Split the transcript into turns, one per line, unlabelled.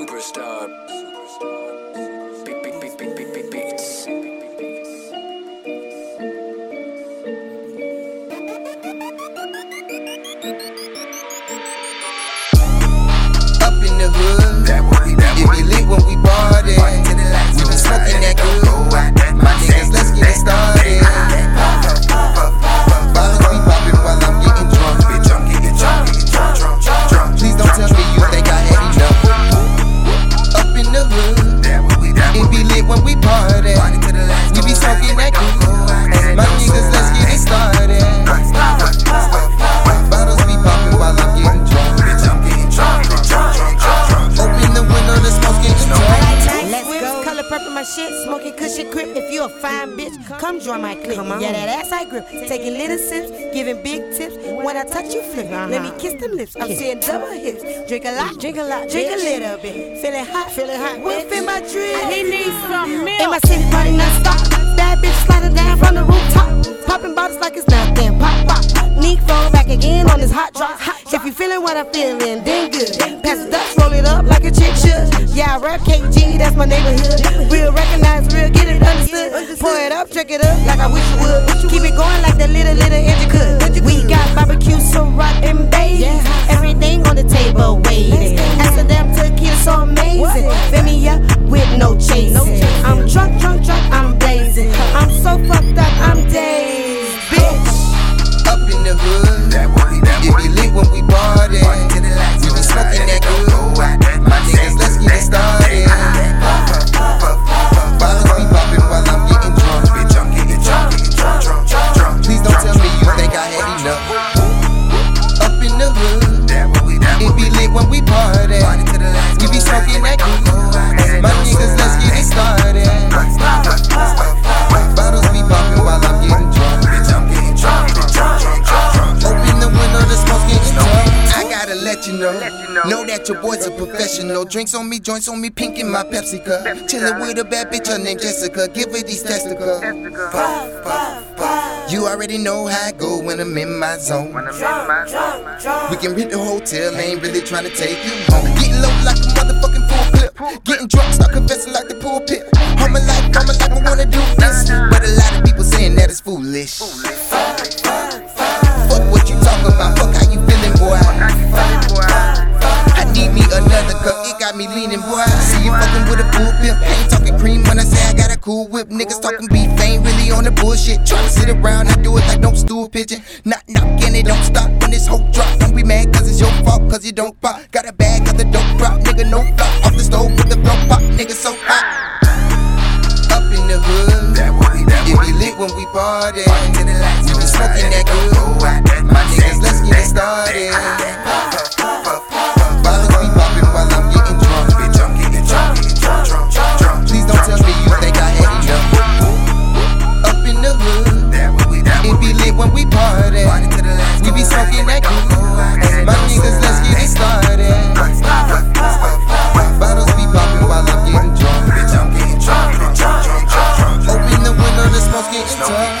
Superstar. Big, big, big, big, big, big beats.
Up in the hood,
That way, that way.
Be my
shit, smoking cushion grip. If you a fine bitch, come join my clique. Yeah, that ass I grip. Taking little sips, giving big tips. When I touch you flip, uh-huh. let me kiss them lips. I'm seeing double hips. Drink a lot, drink a lot, drink a little bit. Feeling hot, feeling hot. Whip in my drip.
He needs some milk.
In my city party non-stop. Bad bitch sliding down from the rooftop. Popping bottles like it's nothing. Pop, pop. Neat roll back again on this hot drop. If you feeling what I'm feeling, then good. Pass the dust, roll it up like a chick should. Yeah, I rap KG, that's my neighborhood. Real recognize real, get it understood. Pour it up, check it up like I wish you would. Keep it going like that little, little engine could. We got barbecue, Ciroc, and bass. Everything on the table waiting. Amsterdam tequila so amazing. Fill me up with no chasing.
Yeah. I gotta let you know, know that your boy's a professional. Drinks on me, joints on me, pink in my Pepsi cup. Chillin' with a bad bitch, her name Jessica. Give her these testicles. You already know how I go when I'm in my zone. We can rent the hotel, ain't really trying to take you home. Getting low like a motherfucking full clip. Getting drunk, start confessing like the pulpit. Cool whip. Niggas talking beef, ain't really on the bullshit. Trying to sit around and do it like don't stool pigeon. Not knocking it, don't stop when this whole drop. Don't be mad cause it's your fault, cause you don't pop. Got a bag of the dope drop, nigga, no flop. Off the stove with the blow pop, nigga, so hot. Up in the hood,
That way, that
it
way.
be lit when we party.
Party to the lights
We
go
been smoking that
go,
good.
go out
my niggas, let's get it started. Bottles be popping while I'm getting drunk. The the.